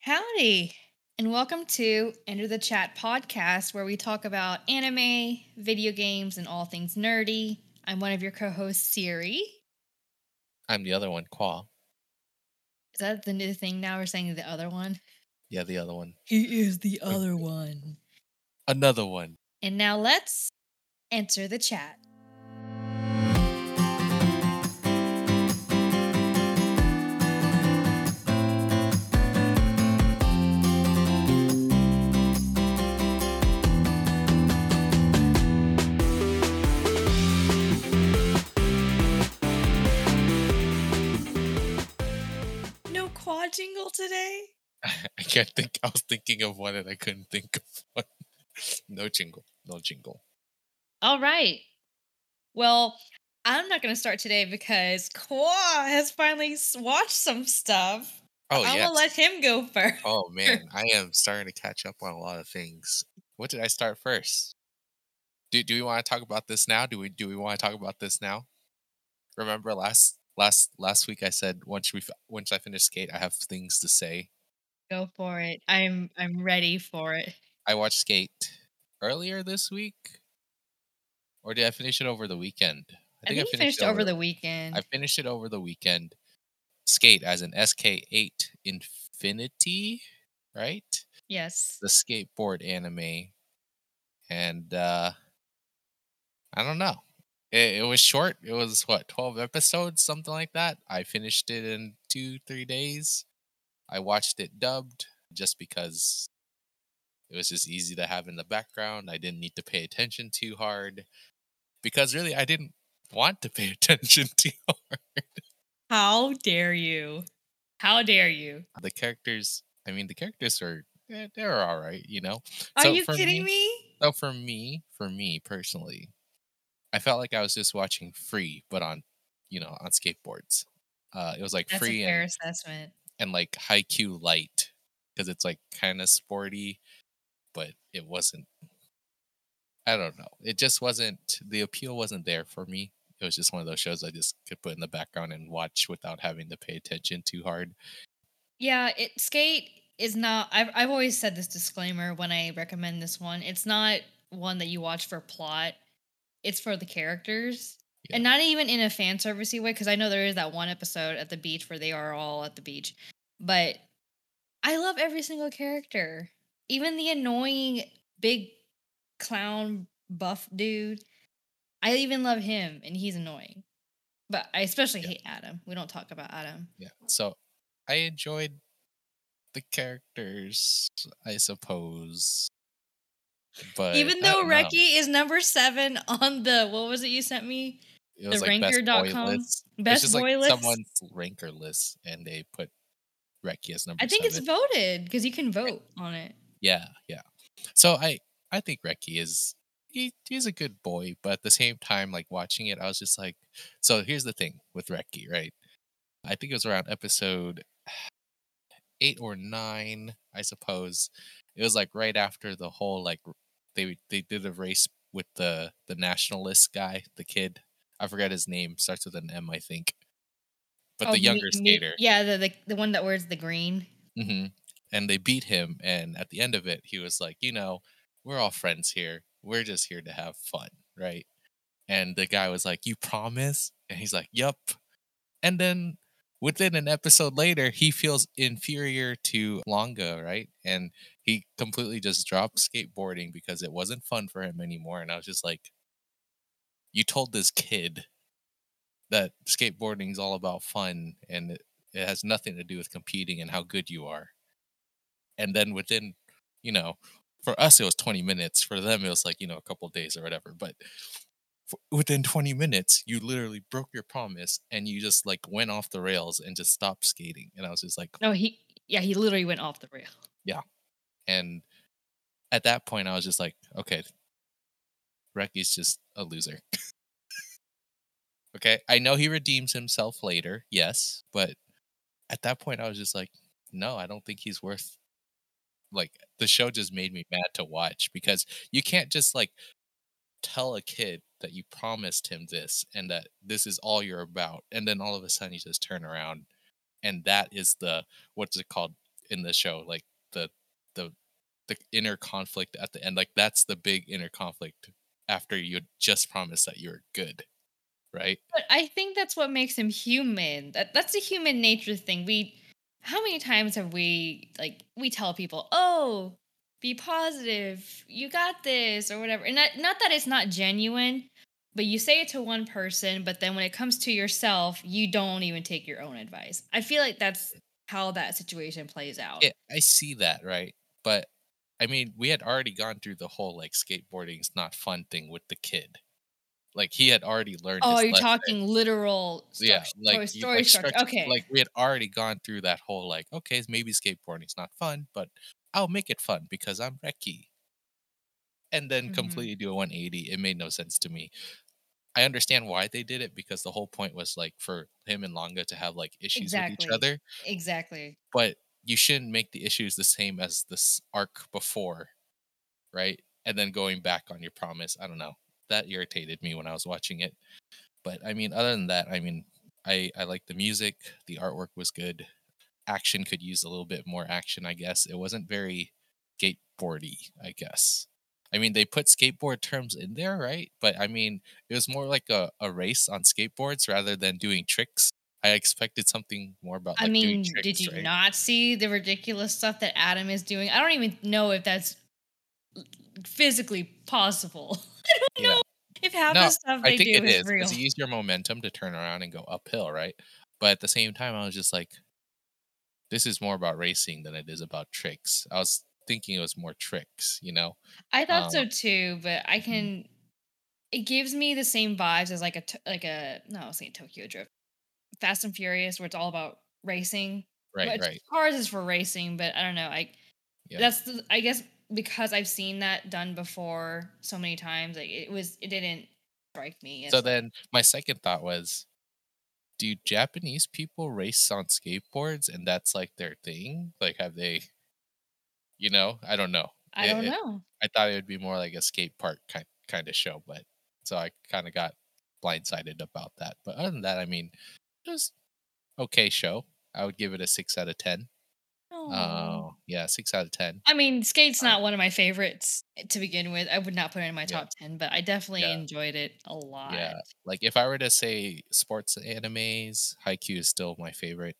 Howdy, and welcome to Enter the Chat podcast, where we talk about anime, video games, and all things nerdy. I'm one of your co hosts, Siri. I'm the other one, Qua. Is that the new thing now? We're saying the other one? Yeah, the other one. He is the other one. Another one. And now let's enter the chat. Jingle today? I can't think. I was thinking of one and I couldn't think of one. no jingle. No jingle. All right. Well, I'm not going to start today because Kwa has finally watched some stuff. Oh I'm yeah. going to let him go first. Oh man, I am starting to catch up on a lot of things. What did I start first? Do Do we want to talk about this now? Do we Do we want to talk about this now? Remember last last last week I said once we once I finish skate I have things to say. Go for it. I'm I'm ready for it. I watched skate earlier this week, or did I finish it over the weekend? I think you finished it over the weekend. I finished it over the weekend. Skate as an SK8 Infinity, right? yes. The skateboard anime. And uh I don't know. It, it was short. It was what, 12 episodes, something like that. I finished it in 2 3 days. I watched it dubbed just because it was just easy to have in the background. I didn't need to pay attention too hard because really I didn't want to pay attention too hard. How dare you? How dare you? the characters i mean the characters are eh, they're all right you know Are So you kidding me? so for me for me personally i felt like i was just watching free but on you know on skateboards uh it was like That's free a fair and, assessment. and like high q light because it's like kind of sporty but it wasn't i don't know it just wasn't the appeal wasn't there for me it was just one of those shows i just could put in the background and watch without having to pay attention too hard Yeah, it skate is not I've I've always said this disclaimer when I recommend this one. It's not one that you watch for plot. It's for the characters. And not even in a fan servicey way, because I know there is that one episode at the beach where they are all at the beach. But I love every single character. Even the annoying big clown buff dude. I even love him and he's annoying. But I especially Yeah. hate Adam. We don't talk about Adam. yeah so i enjoyed the characters i suppose but Even though know. Reki is number seven on the what was it you sent me? it was the like best ranker.com. It's Best just boy like list. someone's ranker list and they put Reki as number I think seven. it's voted because you can vote on it. yeah yeah so i i think Reki is he, he's a good boy but at the same time like watching it i was just like so here's the thing with Reki, right i think it was around episode eight or nine i suppose it was like right after the whole like they they did a race with the the nationalist guy the kid i forget his name starts with an m i think but Oh, the younger me- skater yeah, the, the the one that wears the green. hmm And they beat him. And at the end of it, he was like, you know, we're all friends here. We're just here to have fun, right? And the guy was like, you promise? And he's like, "Yep." And then within an episode later, he feels inferior to Langa, right? And he completely just dropped skateboarding because it wasn't fun for him anymore. And I was just like, you told this kid that skateboarding is all about fun and it, it has nothing to do with competing and how good you are. And then within, you know, for us it was 20 minutes. For them it was like, you know, a couple days or whatever. But within 20 minutes, you literally broke your promise and you just like went off the rails and just stopped skating. And I was just like, No, he yeah, he literally went off the rail. Yeah and at that point I was just like, okay, Reki's just a loser. okay, I know he redeems himself later, yes, but at that point I was just like, no, I don't think he's worth like the show just made me mad to watch because you can't just like tell a kid that you promised him this and that this is all you're about and then all of a sudden you just turn around and that is the what's it called in the show, like the the the inner conflict at the end. Like that's the big inner conflict after you just promised that you're good, right? But I think that's what makes him human. That that's a human nature thing. We how many times have we like we tell people, "Oh, be positive. You got this," or whatever. And not not that it's not genuine, but you say it to one person, but then when it comes to yourself, you don't even take your own advice. I feel like that's how that situation plays out. Yeah, I see that, right? But I mean, we had already gone through the whole like skateboarding's not fun thing with the kid. Like he had already learned. Oh, you're lesson. talking literal yeah, like story, you- like, structure. structure- Okay. like we had already gone through that whole like, okay, maybe skateboarding's not fun, but I'll make it fun because I'm Reki. And then Mhm. completely do a 180. It made no sense to me. I understand why they did it because the whole point was like for him and Langa to have like issues with each other, exactly. but you shouldn't make the issues the same as this arc before, right? And then going back on your promise. I don't know. That irritated me when I was watching it. But I mean, other than that, I mean, I I like the music. The artwork was good. Action could use a little bit more action, I guess. It wasn't very skateboardy, I guess. I mean, they put skateboard terms in there, right? But I mean, it was more like a, a race on skateboards rather than doing tricks. I expected something more about. Like, I mean, doing did you right? not see the ridiculous stuff that Adam is doing? I don't even know if that's physically possible. I don't Yeah. know if half No, the stuff I they think do it is is real. because you use your momentum to turn around and go uphill, right? But at the same time, I was just like, this is more about racing than it is about tricks. I was thinking it was more tricks, you know? I thought um, so too, but I can. It gives me the same vibes as like a like a no, I was saying Tokyo Drift, Fast and Furious, where it's all about racing. Right, Which right. Cars is for racing, but I don't know. I Yeah. that's the, I guess because I've seen that done before so many times. Like it was, it didn't strike me. So then my second thought was, do Japanese people race on skateboards and that's like their thing? Like, have they, you know, I don't know. I It- don't it- know. I thought it would be more like a skate park kind kind of show, but so I kind of got blindsided about that. But other than that, I mean, it was okay show. I would give it a six out of ten. Oh, Oh, yeah, six out of ten. I mean, Skate's uh, not one of my favorites to begin with. I would not put it in my Yeah. top ten, but I definitely Yeah. enjoyed it a lot. Yeah, like if I were to say sports animes, Haikyuu is still my favorite.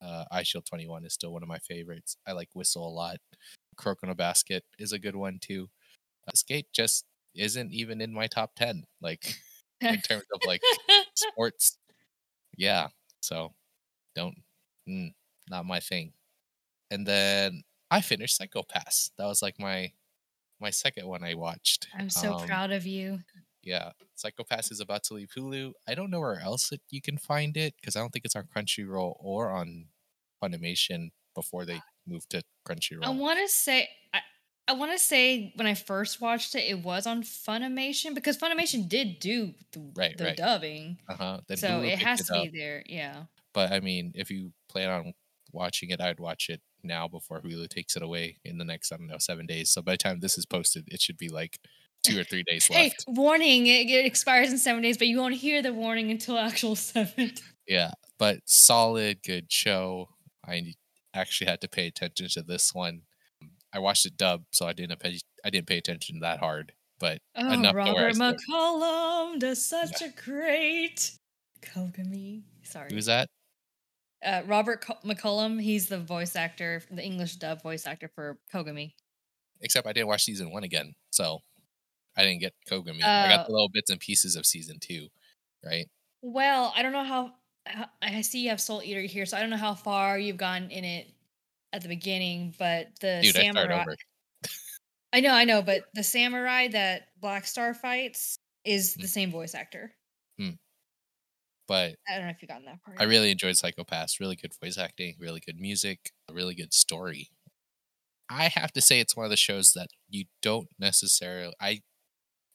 Uh, Eyeshield Twenty One is still one of my favorites. I like Whistle a lot. A Basket is a good one too. Uh, Skate just isn't even in my top ten. Like in terms of like sports. Yeah. So don't mm, not my thing. And then I finished Psycho-Pass. That was like my my second one I watched. I'm so Um, proud of you. Yeah. Psycho-Pass is about to leave Hulu. I don't know where else it, you can find it because I don't think it's on Crunchyroll or on Funimation before they move to Crunchyroll. I want to say I, I want to say when I first watched it, it was on Funimation because Funimation did do the, Right, the right. dubbing, uh-huh. So Hulu it has to up. be there. Yeah. But I mean, if you plan on watching it, I'd watch it now before Hulu takes it away in the next, I don't know, seven days. So by the time this is posted, it should be like two or three days left. Hey, warning! It, it expires in seven days, but you won't hear the warning until actual seven. Yeah, but solid, good show. I actually had to pay attention to this one. I watched it dub, so I didn't pay I didn't pay attention that hard. But Oh, Enough Robert McCollum does such a great Kogami. Sorry, who's that? Uh, Robert McCollum. He's the voice actor, the English dub voice actor for Kogami. Except I didn't watch season one again, so I didn't get Kogami. I got Oh. the little bits and pieces of season two, right? Well, I don't know how. how- I see you have Soul Eater here, so I don't know how far you've gone in it at the beginning. But the Dude, I samurai, over. I know, I know, but the samurai that Black Star fights is the same voice actor. But I don't know if you got that part. I really enjoyed Psycho-Pass. Really good voice acting, really good music, a really good story. I have to say it's one of the shows that you don't necessarily I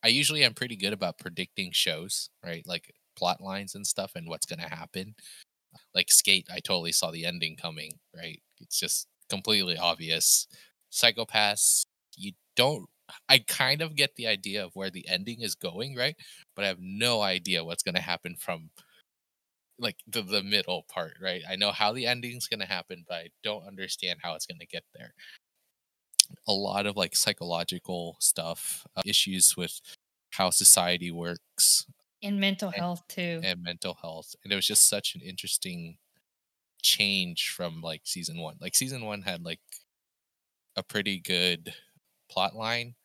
I usually am pretty good about predicting shows, right? Like plot lines and stuff and what's going to happen. Like Skate, I totally saw the ending coming, right? It's just completely obvious. Psycho-Pass, you don't I kind of get the idea of where the ending is going, right? But I have no idea what's going to happen from like the the middle part, right? I know how the ending's gonna happen, but I don't understand how it's gonna get there. A lot of like psychological stuff, uh, issues with how society works, and mental and, health too. and mental health, and it was just such an interesting change from like season one. Like season one had like a pretty good plot line,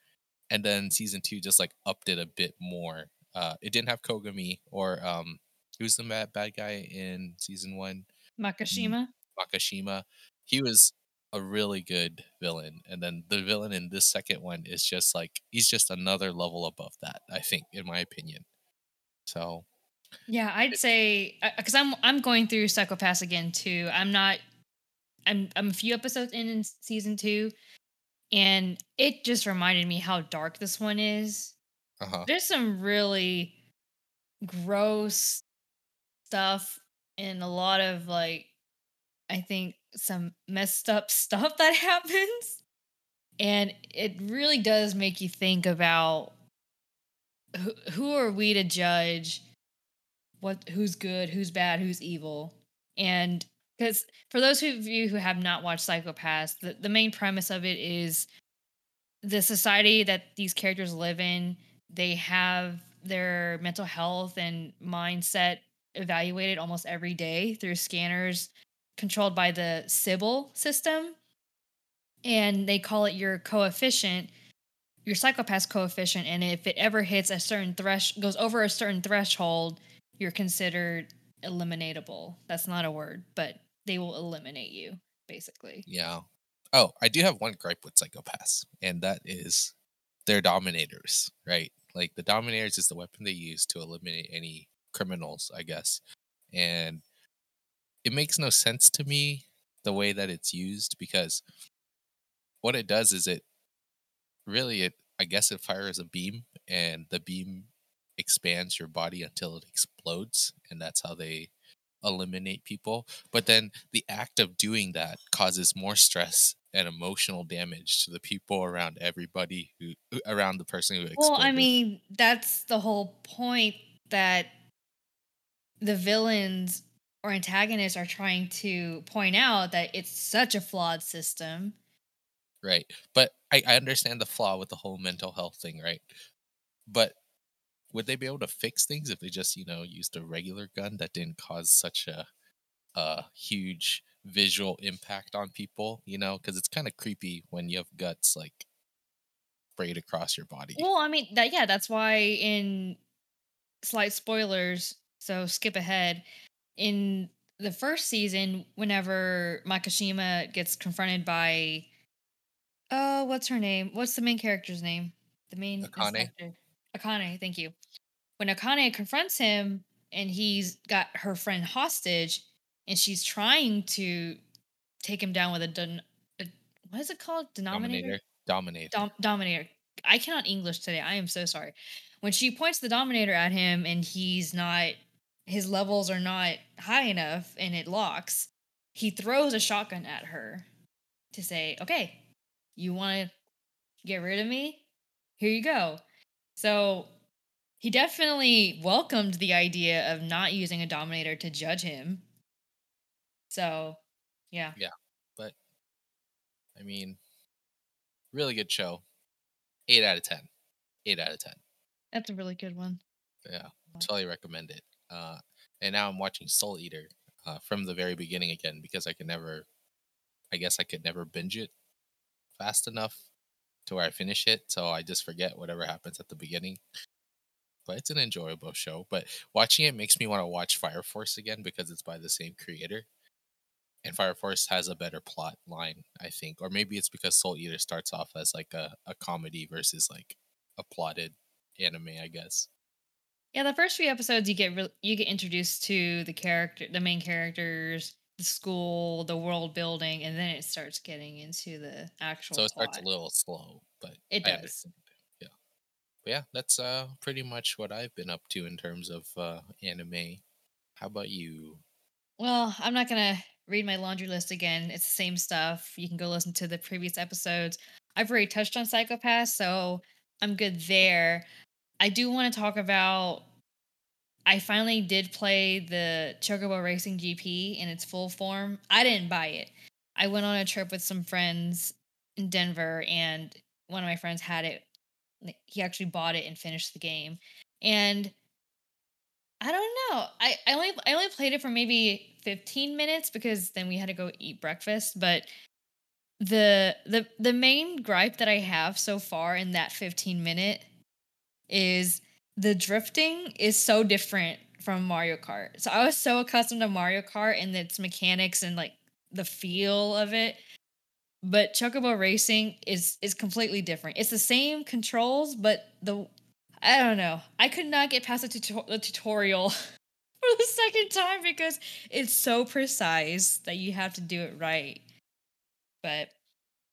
and then season two just like upped it a bit more. Uh, it didn't have Kogami or um, who's the bad bad guy in season one? Makishima. Makishima. He was a really good villain, and then the villain in this second one is just like he's just another level above that. I think, in my opinion. So Yeah, I'd say because I'm I'm going through Psycho-Pass again too. I'm not. I'm I'm a few episodes in in season two, and it just reminded me how dark this one is. uh-huh. There's some really gross stuff and a lot of like I think some messed up stuff that happens. And it really does make you think about who, who are we to judge what who's good, who's bad, who's evil. And because for those of you who have not watched Psycho-Pass, the, the main premise of it is the society that these characters live in, they have their mental health and mindset evaluated almost every day through scanners controlled by the Sibyl system. And they call it your coefficient, your psychopath coefficient. And if it ever hits a certain thresh goes over a certain threshold, you're considered eliminatable. That's not a word, but they will eliminate you, basically. Yeah. Oh, I do have one gripe with Psycho-Pass, and that is they're dominators, right? Like the dominators is the weapon they use to eliminate any criminals, I guess. And it makes no sense to me the way that it's used because what it does is it really it I guess it fires a beam and the beam expands your body until it explodes and that's how they eliminate people but then the act of doing that causes more stress and emotional damage to the people around everybody who around the person who exploded. Well, I mean, that's the whole point that the villains or antagonists are trying to point out that it's such a flawed system. right. But I, I understand the flaw with the whole mental health thing right? But would they be able to fix things if they just you know used a regular gun that didn't cause such a a huge visual impact on people you know? Because it's kind of creepy when you have guts like sprayed across your body. Well, I mean, that yeah, that's why in slight spoilers, so skip ahead. In the first season, whenever Makishima gets confronted by oh, what's her name? What's the main character's name? The main Akane? inspector. Akane, thank you. When Akane confronts him and he's got her friend hostage and she's trying to take him down with a, den- a what is it called? Denominator? dominator dominator Dom- Dominator. I cannot English today. I am so sorry. When she points the Dominator at him and he's not, his levels are not high enough and it locks, he throws a shotgun at her to say, okay, you want to get rid of me? Here you go. So he definitely welcomed the idea of not using a Dominator to judge him. So, yeah. Yeah. But i mean really good show 8 out of 10 8 out of 10 That's a really good one. yeah totally recommend it uh and now i'm watching soul eater uh from the very beginning again because i could never i guess i could never binge it fast enough to where i finish it so i just forget whatever happens at the beginning. But it's an enjoyable show but watching it makes me want to watch fire force again because it's by the same creator. And fire force has a better plot line i think or maybe it's because soul eater starts off as like a, a comedy versus like a plotted anime i guess Yeah, the first few episodes you get re- you get introduced to the character, the main characters, the school, the world building, and then it starts getting into the actual. so it starts a little slow but It I does. yeah but yeah that's uh pretty much what i've been up to in terms of uh anime how about you Well, I'm not gonna read my laundry list again. It's the same stuff. You can go listen to the previous episodes. I've already touched on Psycho-Pass, so I'm good there. I do want to talk about I finally did play the Chocobo Racing GP in its full form. I didn't buy it. I went on a trip with some friends in Denver, and one of my friends had it. He actually bought it and finished the game. And I don't know. I, I only I only played it for maybe 15 minutes because then we had to go eat breakfast. But the the the main gripe that I have so far in that 15 minute is the drifting is so different from Mario Kart. So I was so accustomed to Mario Kart and its mechanics and like the feel of it. But Chocobo Racing is is completely different. It's the same controls, but the I don't know. I could not get past the, tuto- the tutorial for the second time because it's so precise that you have to do it right. But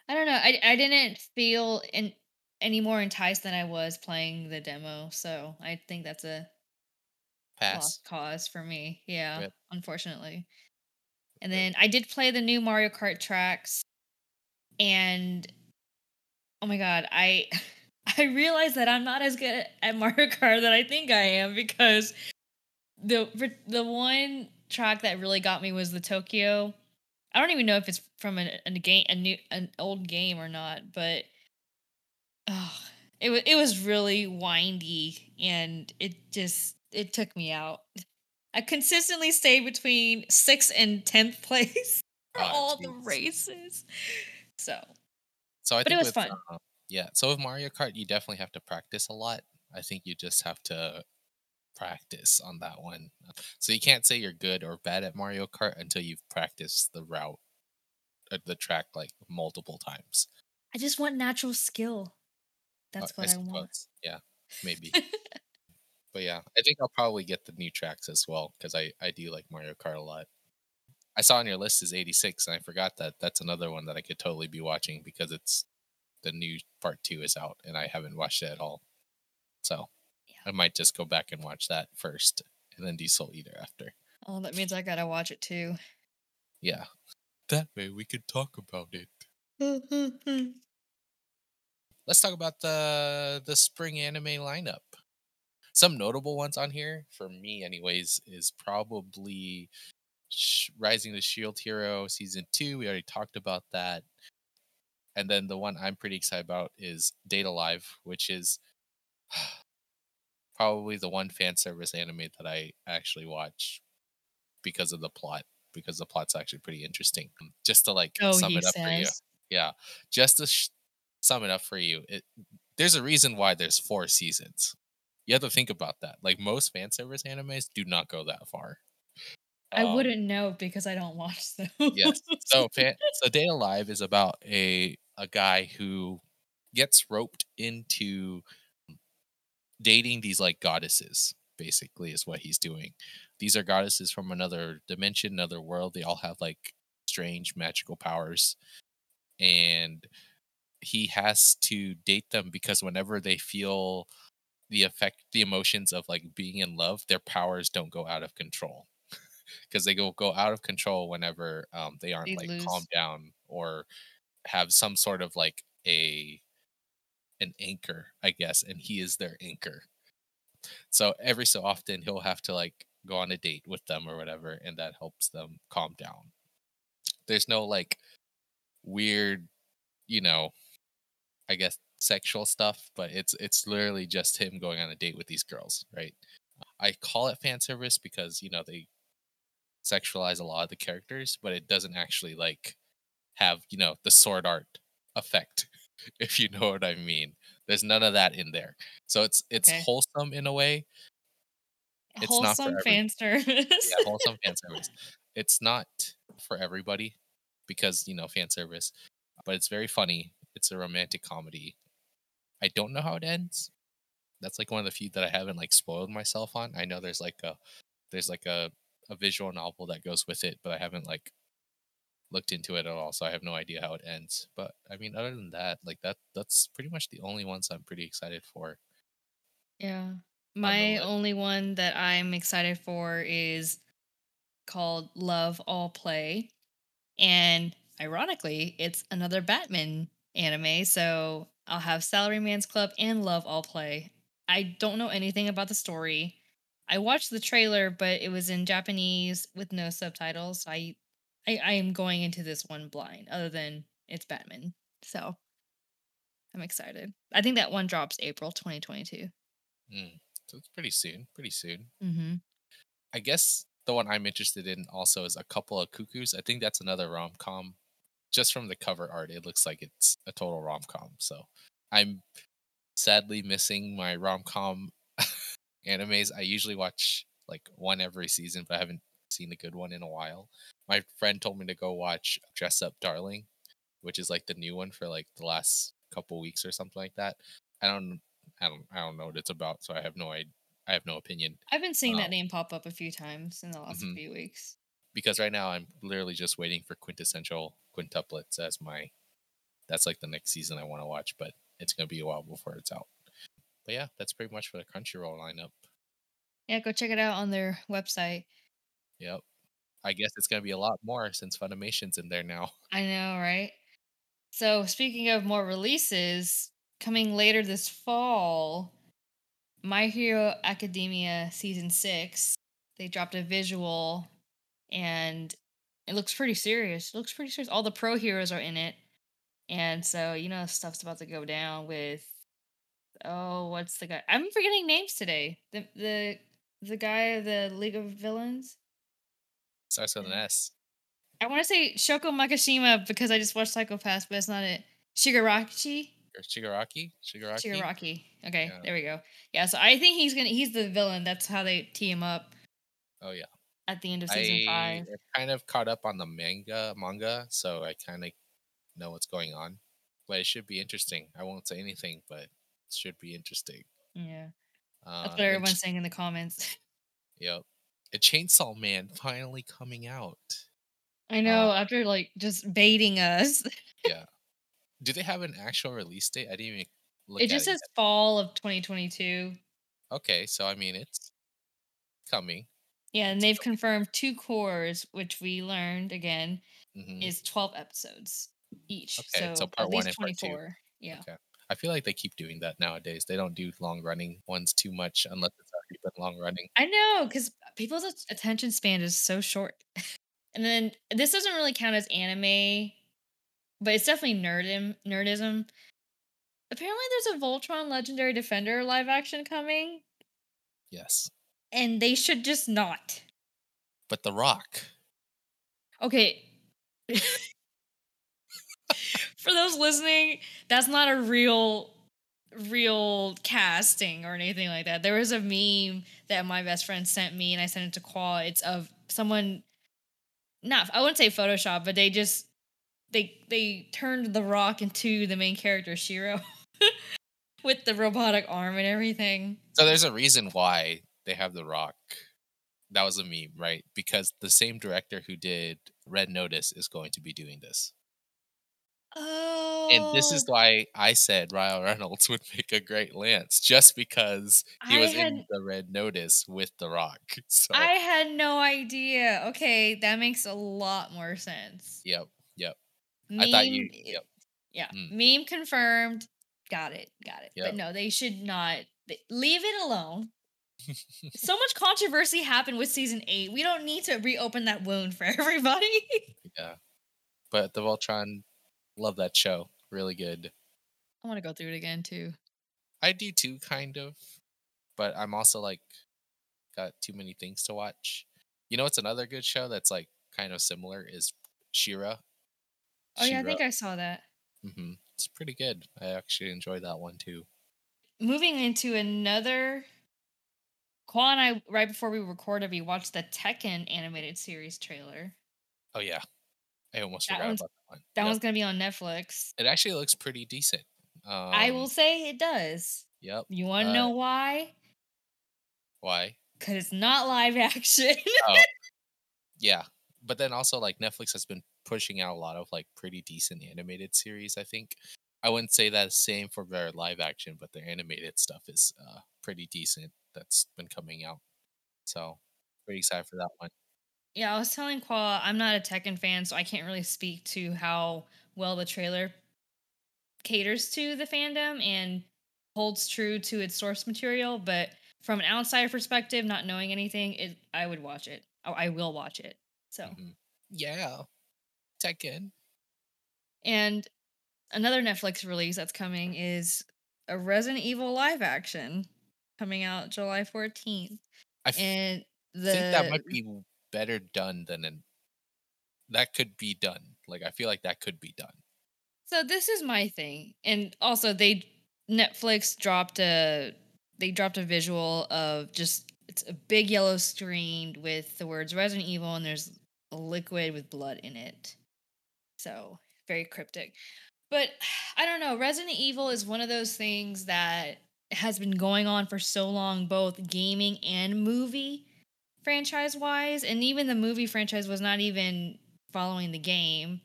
I don't know. I I didn't feel in any more enticed than I was playing the demo. So I think that's a Pass. lost cause for me. Yeah, Rip. unfortunately. And Rip. then I did play the new Mario Kart tracks, and oh my god, I I realized that I'm not as good at Mario Kart that I think I am because the the one track that really got me was the Tokyo. I don't even know if it's from a, a game, a new, an old game or not, but oh, it was it was really windy and it just it took me out. I consistently stayed between sixth and tenth place for Ah, all the races. So So I But it think was with, fun. uh, yeah. So with Mario Kart, you definitely have to practice a lot. I think you just have to practice on that one. So you can't say you're good or bad at Mario Kart until you've practiced the route, uh, the track like multiple times. I just want natural skill. Uh, That's what I, want. suppose. Yeah, maybe. but yeah, I think I'll probably get the new tracks as well because I I do like Mario Kart a lot. I saw on your list is 86, and I forgot that that's another one that I could totally be watching because it's the new part two is out, and I haven't watched it at all. So I might just go back and watch that first, and then do Soul Eater after. oh, that means I gotta watch it too. Yeah, that way we could talk about it. let's talk about the the spring anime lineup. Some notable ones on here for me, anyways, is probably Sh- Rising the Shield Hero season two. We already talked about that, and then the one I'm pretty excited about is Date A Live, which is probably the one fan service anime that I actually watch because of the plot. Because the plot's actually pretty interesting. Just to like oh, sum it up for you yeah just to sh- sum it up for you it there's a reason why there's four seasons. You have to think about that. Like most fan service animes do not go that far. I Um, wouldn't know because I don't watch them. yes. So fan, so Date A Live is about a a guy who gets roped into dating these like goddesses basically is what he's doing. These are goddesses from another dimension another world. They all have like strange magical powers. And he has to date them because whenever they feel the effect the emotions of like being in love their powers don't go out of control. Because they go go out of control whenever um, they aren't They like lose. calmed down or have some sort of like a an anchor i guess and he is their anchor. So every so often he'll have to like go on a date with them or whatever and that helps them calm down. There's no like weird you know i guess sexual stuff but it's it's literally just him going on a date with these girls right i call it fan service because you know they sexualize a lot of the characters but it doesn't actually like have you know the sword art effect if you know what i mean there's none of that in there so it's it's Okay. wholesome in a way it's not Wholesome every- fan service. yeah, wholesome fan service. It's not for everybody because you know fan service, but it's very funny. It's a romantic comedy. I don't know how it ends. That's like one of the few that I haven't like spoiled myself on. I know there's like a there's like a a visual novel that goes with it, but I haven't like looked into it at all, so I have no idea how it ends. But I mean, other than that, like that that's pretty much the only ones I'm pretty excited for. Yeah. My only one that I'm excited for is called Love All Play. And ironically, it's another badminton anime. So I'll have Salaryman's Club and Love All Play. I don't know anything about the story. I watched the trailer, but it was in Japanese with no subtitles. So I, I, I am going into this one blind. Other than it's badminton, so I'm excited. I think that one drops April 2022. Mm, so it's pretty soon. Pretty soon. Mm-hmm. I guess the one I'm interested in also is a couple of cuckoos. I think that's another rom com. Just from the cover art, it looks like it's a total rom com. So I'm sadly missing my rom com animes. I usually watch like one every season, but I haven't seen a good one in a while. My friend told me to go watch Dress Up Darling, which is like the new one for like the last couple weeks or something like that. I don't I don't I don't know what it's about, so I have no I I have no opinion. I've been seeing Um, that name pop up a few times in the last Mhm. few weeks. Because right now I'm literally just waiting for quintessential quintuplets as my that's like the next season I want to watch, but it's gonna be a while before it's out. But yeah, that's pretty much for the Crunchyroll lineup. Yeah, go check it out on their website. Yep. I guess it's gonna be a lot more since Funimation's in there now. I know, right? So, speaking of more releases, coming later this fall, My Hero Academia season six, they dropped a visual and it looks pretty serious. It looks pretty serious. All the pro heroes are in it. And so, you know, stuff's about to go down with oh, what's the guy? I'm forgetting names today. The the the guy of the League of Villains. Starts with an S. I want to say Shogo Makishima because I just watched Psycho-Pass, but it's not it. Shigaraki. Shigaraki? Shigaraki? Shigaraki. Okay, Yeah. there we go. Yeah, so I think he's gonna he's the villain. That's how they team up Oh yeah. At the end of season I five. kind of caught up on the manga manga, so I kind of know what's going on. But it should be interesting. I won't say anything, but it should be interesting. Yeah, Uh, that's what everyone's Ch- saying in the comments. Yep. A Chainsaw Man finally coming out. I know after like just baiting us. Yeah. Do they have an actual release date? I didn't even look it just it says fall of 2022. Okay, so I mean it's coming. Yeah, and they've confirmed two cores, which we learned again hmm is 12 episodes each. Okay, so, so at part one least and part two. 24. Yeah. Okay. I feel like they keep doing that nowadays. They don't do long running ones too much unless it's already been long running. I know, because people's attention span is so short. and then this doesn't really count as anime, but it's definitely nerdim nerdism. Apparently, there's a Voltron Legendary Defender live action coming, Yes. And they should just not. But The Rock. Okay. For those listening, that's not a real real casting or anything like that. There was a meme that my best friend sent me and I sent it to Qual. It's of someone not I wouldn't say Photoshop, but they just they they turned the rock into the main character Shiro with the robotic arm and everything. So there's a reason why they have The Rock. That was a meme, right? Because the same director who did Red Notice is going to be doing this. Oh And this is why I said Ryan Reynolds would make a great Lance, just because he I was in the Red Notice with The Rock. So I had no idea. Okay, that makes a lot more sense. yep, yep. I thought you Meme- yep. Yeah, Mm. meme confirmed. Got it, got it. Yep. But no, they should not leave it alone. So much controversy happened with season eight. We don't need to reopen that wound for everybody. Yeah. But the Voltron, love that show. Really good. I want to go through it again too. I do too, kind of. But I'm also like got too many things to watch. You know what's another good show that's like kind of similar is She-Ra. Oh yeah, I think I saw that. hmm It's pretty good. I actually enjoy that one too. Moving into another. Quan and I, right before we recorded, we watched the Tekken animated series trailer. Oh yeah. I almost That forgot about that one. That Yep. one's gonna be on Netflix. It actually looks pretty decent. Um, I will say it does. Yep. You want to uh, know why? Why? Because it's not live action. oh. Yeah. But then also like Netflix has been pushing out a lot of like pretty decent animated series, I think. I wouldn't say that same for their live action, but their animated stuff is uh pretty decent that's been coming out. So pretty excited for that one. yeah, I was telling Qual I'm not a Tekken fan, so I can't really speak to how well the trailer caters to the fandom and holds true to its source material. But from an outsider perspective, not knowing anything, it, I would watch it. Oh, I will watch it. So Mhm. Yeah. Tekken. And another Netflix release that's coming is a Resident Evil live action coming out July 14th. I f- And the think that might be better done than an. That could be done. Like I feel like that could be done. So this is my thing. And also they Netflix dropped a they dropped a visual of just it's a big yellow screen with the words Resident Evil and there's a liquid with blood in it. So, very cryptic. But I don't know, Resident Evil is one of those things that has been going on for so long both gaming and movie franchise wise and even the movie franchise was not even following the game.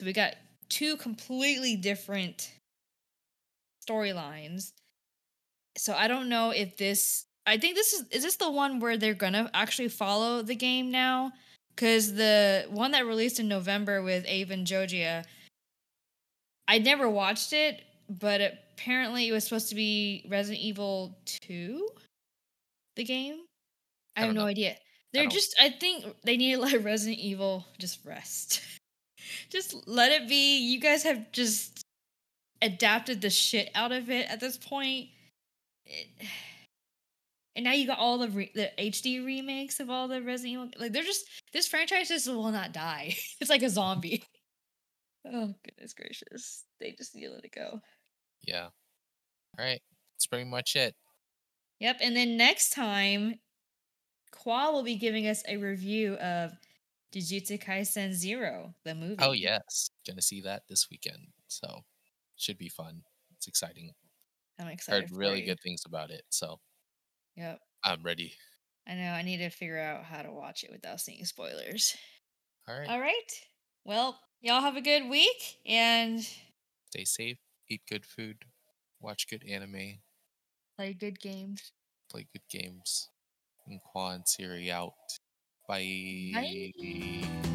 So we got two completely different storylines. So I don't know if this I think this is is this the one where they're gonna actually follow the game now? Cause the one that released in November with Avan Jogia, I never watched it, but apparently it was supposed to be Resident Evil 2, the game. I, I have no know. idea. They're don't- just I think they need to let Resident Evil just rest. just let it be. You guys have just adapted the shit out of it at this point. It, and now you got all the re- the HD remakes of all the Resident Evil. Like they're just this franchise just will not die. It's like a zombie. Oh goodness gracious! They just need to let it go. Yeah. All right. That's pretty much it. Yep. And then next time, Qua will be giving us a review of Jujutsu Kaisen Zero, the oh, movie. Oh yes, gonna see that this weekend. So should be fun. It's exciting. I'm excited. Heard really you. good things about it. So Yep. I'm ready. I know. I need to figure out how to watch it without seeing spoilers. All right. All right. Well, y'all have a good week and Stay safe. Eat good food. Watch good anime. play good games. Play good games. And Quan Siri out. Bye. Bye.